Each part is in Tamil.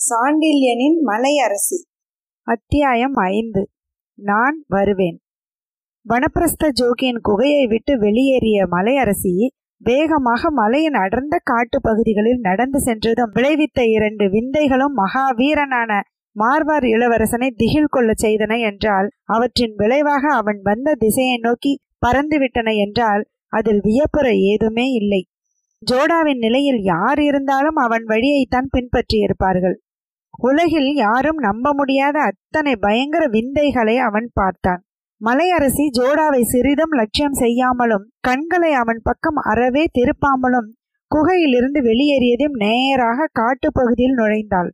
சாண்டில்யனின் மலையரசி அத்தியாயம் ஐந்து. நான் வருவேன். வனப்பிரஸ்த ஜோகியின் குகையை விட்டு வெளியேறிய மலையரசி வேகமாக மலையின் அடர்ந்த காட்டு பகுதிகளில் நடந்து சென்றதும் விளைவித்த இரண்டு விந்தைகளும் மகாவீரனான மார்வார் இளவரசனை திகில் கொள்ள செய்தன என்றால் அவற்றின் விளைவாக அவன் வந்த திசையை நோக்கி பறந்துவிட்டன என்றால் அதில் வியப்புற ஏதுமே இல்லை. ஜோடாவின் நிலையில் யார் இருந்தாலும் அவன் வழியைத்தான் பின்பற்றியிருப்பார்கள். உலகில் யாரும் நம்ப முடியாத அத்தனை பயங்கர விந்தைகளை அவன் பார்த்தான். மலையரசி ஜோடாவை சிறிதும் லட்சியம் செய்யாமலும் கண்களை அவன் பக்கம் அறவே திருப்பாமலும் குகையிலிருந்து வெளியேறியதும் நேராக காட்டுப்பகுதியில் நுழைந்தாள்.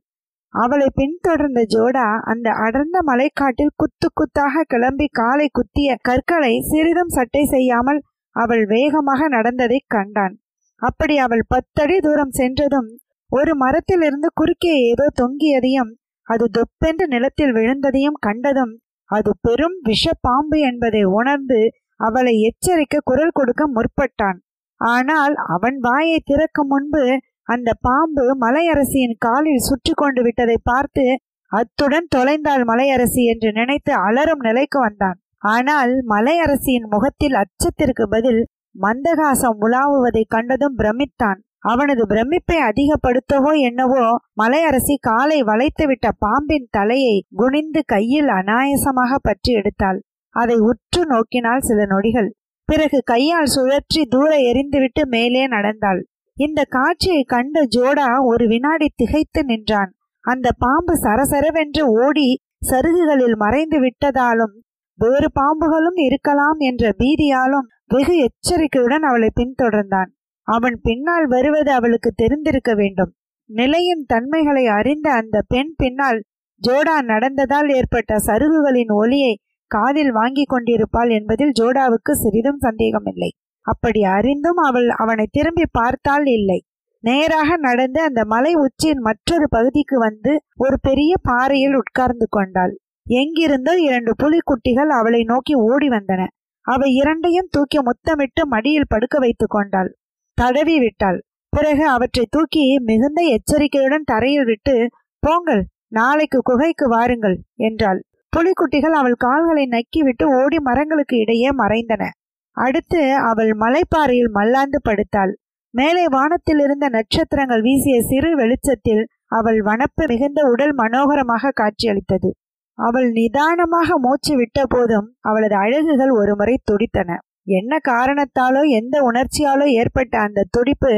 அவளை பின்தொடர்ந்த ஜோடா அந்த அடர்ந்த மலைக்காட்டில் குத்து குத்தாக கிளம்பி காலை குத்திய கற்களை சிறிதும் சட்டை செய்யாமல் அவள் வேகமாக நடந்ததைக் கண்டான். அப்படி அவள் பத்தடி தூரம் சென்றதும் ஒரு மரத்திலிருந்து குறுக்கே ஏதோ தொங்கியதையும் அது தொப்பென்று நிலத்தில் விழுந்ததையும் கண்டதும் அது பெரும் விஷப்பாம்பு என்பதை உணர்ந்து அவளை எச்சரிக்க குரல் கொடுக்க முற்பட்டான். ஆனால் அவன் வாயை திறக்கும் முன்பு அந்த பாம்பு மலையரசியின் காலில் சுற்றி கொண்டு விட்டதை பார்த்து அத்துடன் தொலைந்தாள் மலையரசி என்று நினைத்து அலறும் நிலைக்கு வந்தான். ஆனால் மலையரசியின் முகத்தில் அச்சத்திற்கு பதில் மந்தகாசம் உலாவுவதைக் கண்டதும் பிரமித்தான். அவனது பிரமிப்பை அதிகப்படுத்தவோ என்னவோ மலையரசி காலை வளைத்துவிட்ட பாம்பின் தலையை குனிந்து கையில் அனாயசமாக பற்றி எடுத்தாள். அதை உற்று நோக்கினாள் சில நொடிகள். பிறகு கையால் சுழற்றி தூர எரிந்துவிட்டு மேலே நடந்தாள். இந்த காட்சியை கண்ட ஜோடா ஒரு வினாடி திகைத்து நின்றான். அந்த பாம்பு சரசரவென்று ஓடி சருகுகளில் மறைந்து விட்டதாலும் வேறு பாம்புகளும் இருக்கலாம் என்ற பீதியாலும் வெகு எச்சரிக்கையுடன் அவளை பின்தொடர்ந்தான். அவன் பின்னால் வருவது அவளுக்கு தெரிந்திருக்க வேண்டும். நிலையின் தன்மைகளை அறிந்த அந்த பெண் பின்னால் ஜோடா நடந்ததால் ஏற்பட்ட சருகுகளின் ஒலியை காதில் வாங்கி கொண்டிருப்பாள் என்பதில் ஜோடாவுக்கு சிறிதும் சந்தேகமில்லை. அப்படி அறிந்தும் அவள் அவனை திரும்பி பார்த்தால் இல்லை. நேராக நடந்து அந்த மலை உச்சியின் மற்றொரு பகுதிக்கு வந்து ஒரு பெரிய பாறையில் உட்கார்ந்து கொண்டாள். எங்கிருந்தோ இரண்டு புலிக்குட்டிகள் அவளை நோக்கி ஓடி வந்தன. அவை இரண்டையும் தூக்கி முத்தமிட்டு மடியில் படுக்க வைத்துக் கொண்டாள். தடவி விட்டாள். பிறகு அவற்றை தூக்கி மிகுந்த எச்சரிக்கையுடன் தரையில் விட்டு போங்கள் நாளைக்கு குகைக்கு வாருங்கள் என்றாள். புலிக்குட்டிகள் அவள் கால்களை நக்கிவிட்டு ஓடி மரங்களுக்கு இடையே மறைந்தன. அடுத்து அவள் மலைப்பாறையில் மல்லாந்து படுத்தாள். மேலே வானத்தில் இருந்த நட்சத்திரங்கள் வீசிய சிறு வெளிச்சத்தில் அவள் வனப்பு மிகுந்த உடல் மனோகரமாக காட்சியளித்தது. அவள் நிதானமாக மூச்சு விட்ட போதும் அவளது அழகுகள் ஒருமுறை துடித்தன. என்ன காரணத்தாலோ எந்த உணர்ச்சியாலோ ஏற்பட்ட அந்த துடிப்பு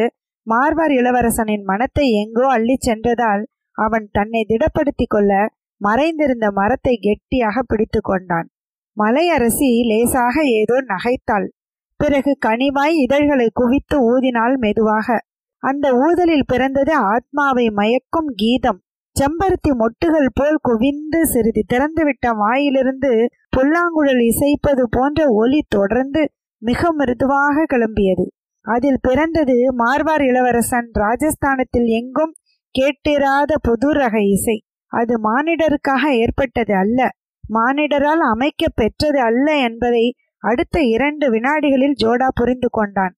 மார்வார் இளவரசனின் மனத்தை எங்கோ அள்ளிச் சென்றதால் அவன் தன்னை திடப்படுத்திக் கொள்ள மறைந்திருந்த மரத்தை கெட்டியாக பிடித்து கொண்டான். மலையரசி லேசாக ஏதோ நகைத்தாள். பிறகு கனிவாய் இதழ்களை குவித்து ஊதினாள் மெதுவாக. அந்த ஊதலில் பிறந்தது ஆத்மாவை மயக்கும் கீதம். செம்பருத்தி மொட்டுகள் போல் குவிந்து சிறிது திறந்துவிட்ட வாயிலிருந்து புல்லாங்குழல் இசைப்பது போன்ற ஒலி தொடர்ந்து மிக மிருதுவாக கிளம்பியது. அதில் பிறந்தது மார்வார் இளவரசன் ராஜஸ்தானத்தில் எங்கும் கேட்டிராத புது ரக இசை. அது மானிடருக்காக ஏற்பட்டது அல்ல. மானிடரால் அமைக்க பெற்றது அல்ல என்பதை அடுத்த இரண்டு வினாடிகளில் ஜோடா புரிந்து கொண்டான்.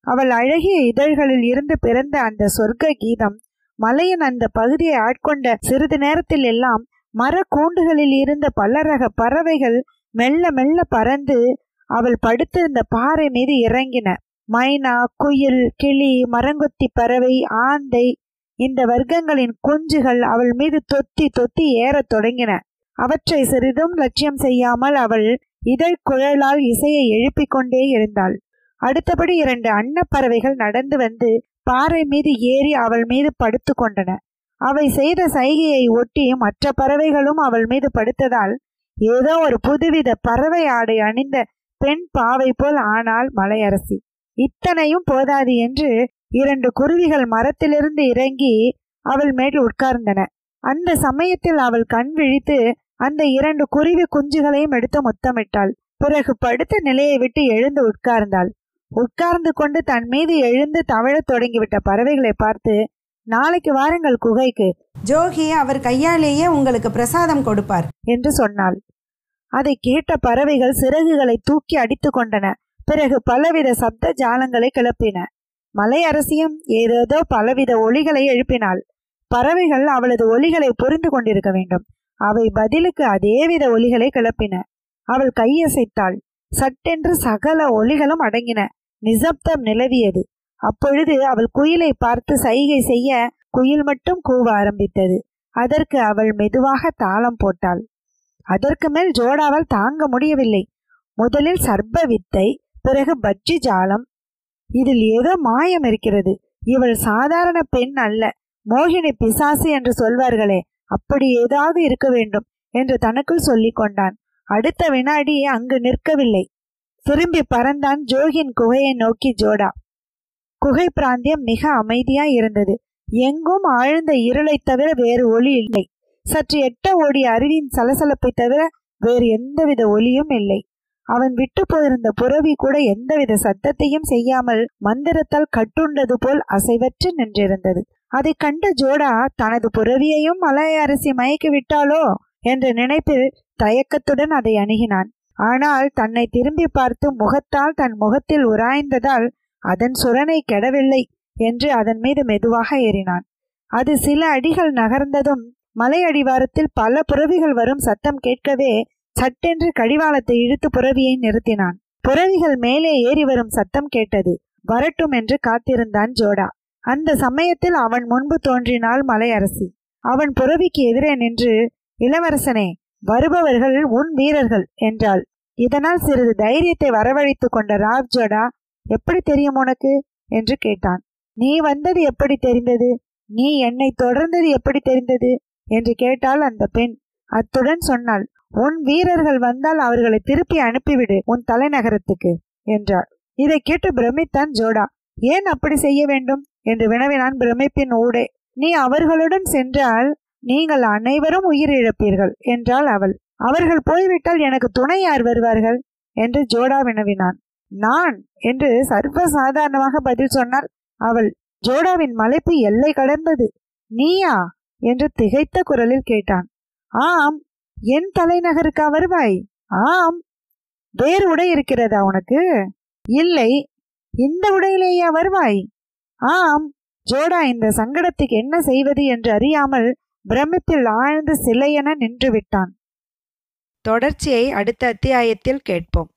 அவள் அழகிய இதழ்களில் இருந்து பிறந்த அந்த சொர்க்க கீதம் மலையின் அந்த பகுதியை ஆட்கொண்ட சிறிது நேரத்தில் எல்லாம் மர கூண்டுகளில் இருந்த பலரக பறவைகள் மெல்ல மெல்ல பறந்து அவள் படுத்திருந்த பாறை மீது இறங்கின. மைனா குயில் கிளி மரங்கொத்தி பறவை ஆந்தை இந்த வர்க்கங்களின் குஞ்சுகள் அவள் மீது தொத்தி தொத்தி ஏறத் தொடங்கின. அவற்றை சிறிதும் லட்சியம் செய்யாமல் அவள் இதழ் குழலால் இசையை எழுப்பிக் கொண்டே இருந்தாள். அடுத்தபடி இரண்டு அன்னப்பறவைகள் நடந்து வந்து பாறை மீது ஏறி அவள் மீது படுத்து கொண்டன. அவை செய்த சைகையை ஒட்டி மற்ற பறவைகளும் அவள் மீது படுத்ததால் ஏதோ ஒரு புதுவித பறவை ஆடை அணிந்த பெண் பாவை போல் ஆனால் மலையரசி. இத்தனையும் போதாது என்று இரண்டு குருவிகள் மரத்திலிருந்து இறங்கி அவள் மேல் உட்கார்ந்தன. அந்த சமயத்தில் அவள் கண் விழித்து அந்த இரண்டு குருவி குஞ்சுகளையும் எடுத்து முத்தமிட்டாள். பிறகு படுத்த நிலையை விட்டு எழுந்து உட்கார்ந்தாள். உட்கார்ந்து கொண்டு தன் மீது எழுந்து தவழத் தொடங்கிவிட்ட பறவைகளை பார்த்து நாளைக்கு வாருங்கள் குகைக்கு. ஜோகி அவர் கையாலேயே உங்களுக்கு பிரசாதம் கொடுப்பார் என்று சொன்னாள். அதை கேட்ட பறவைகள் சிறகுகளை தூக்கி அடித்து கொண்டன. பிறகு பலவித சப்த ஜாலங்களை கிளப்பின. மலை அரசியும் ஏதேதோ பலவித ஒளிகளை எழுப்பினாள். பறவைகள் அவளது ஒலிகளை புரிந்து கொண்டிருக்க வேண்டும். அவை பதிலுக்கு அதேவித ஒலிகளை கிளப்பின. அவள் கையசைத்தாள். சட்டென்று சகல ஒலிகளும் அடங்கின. நிசப்தம் நிலவியது. அப்பொழுது அவள் குயிலை பார்த்து சைகை செய்ய குயில் மட்டும் கூவ ஆரம்பித்தது. அதற்கு அவள் மெதுவாக தாளம் போட்டாள். அதற்கு மேல் ஜோடாவால் தாங்க முடியவில்லை. முதலில் சர்ப்ப வித்தை பிறகு பஜ்ஜி ஜாலம். இதில் ஏதோ மாயம் இருக்கிறது. இவள் சாதாரண பெண் அல்ல. மோகினி பிசாசு என்று சொல்வார்களே அப்படி ஏதாவது இருக்க வேண்டும் என்று தனக்குள் சொல்லிக் கொண்டான். அடுத்த வினாடி அங்கு நிற்கவில்லை. திரும்பி பறந்தான் ஜோகின் குகையை நோக்கி ஜோடா. குகை பிராந்தியம் மிக அமைதியாய் இருந்தது. எங்கும் ஆழ்ந்த இருளைத் தவிர வேறு ஒளி இல்லை. சற்று எட்ட ஓடிய அருவியின் சலசலப்பை தவிர வேறு எந்தவித ஒலியும் இல்லை. அவன் விட்டு போயிருந்த புறவி கூட எந்தவித சத்தத்தையும் செய்யாமல் மந்திரத்தால் கட்டுண்டது போல் அசைவற்று நின்றிருந்தது. அதை கண்ட ஜோடா தனது புறவியையும் மலைய அரசி மயக்கி விட்டாளோ என்ற நினைப்பில் தயக்கத்துடன் அதை அணுகினான். ஆனால் தன்னை திரும்பி பார்த்து முகத்தால் தன் முகத்தில் உராய்ந்ததால் அதன் சுரனை கெடவில்லை என்று அதன் மீது மெதுவாக ஏறினான். அது சில அடிகள் நகர்ந்ததும் மலை அடிவாரத்தில் பல புறவிகள் வரும் சத்தம் கேட்கவே சட்டென்று கடிவாளத்தை இழுத்து புறவியை நிறுத்தினான். புறவிகள் மேலே ஏறி வரும் சத்தம் கேட்டது. வரட்டும் என்று காத்திருந்தான் ஜோடா. அந்த சமயத்தில் அவன் முன்பு தோன்றினாள் மலையரசி. அவன் புறவிக்கு எதிரே நின்று இளவரசனே வருபவர்கள் உன் வீரர்கள் என்றாள். இதனால் சிறிது தைரியத்தை வரவழைத்துக் கொண்ட ராவ் ஜோடா எப்படி தெரியும் உனக்கு? என்று கேட்டான். நீ வந்தது எப்படி தெரிந்தது? நீ என்னை தொடர்ந்தது எப்படி தெரிந்தது? என்று கேட்டாள் அந்த பெண். அத்துடன் சொன்னாள் உன் வீரர்கள் வந்தால் அவர்களை திருப்பி அனுப்பிவிடு உன் தலைநகரத்துக்கு என்றாள். இதை கேட்டு பிரமித்தான் ஜோடா ஏன் அப்படி செய்ய வேண்டும்? என்று வினவினான். பிரமிப்பின் ஊடே நீ அவர்களுடன் சென்றால் நீங்கள் அனைவரும் உயிரிழப்பீர்கள் என்றாள் அவள். அவர்கள் போய்விட்டால் எனக்கு துணை யார் வருவார்கள்? என்று ஜோடா வினவினான். நான் என்று சர்வசாதாரணமாக பதில் சொன்னாள் அவள். ஜோடாவின் மலைப்பு எல்லை கடந்தது. நீயா? என்று திகைத்த குரலில் கேட்டான். ஆம். என் தலைநகருக்கா வருவாய்? ஆம். வேறு உடை இருக்கிறதா உனக்கு? இல்லை. இந்த உடையிலேயா வருவாய்? ஆம் ஜோடா இந்த சங்கடத்துக்கு என்ன செய்வது என்று அறியாமல் பிரமிப்பில் ஆழ்ந்து சிலையென நின்றுவிட்டான் தொடர்ச்சியை அடுத்த அத்தியாயத்தில் கேட்போம்.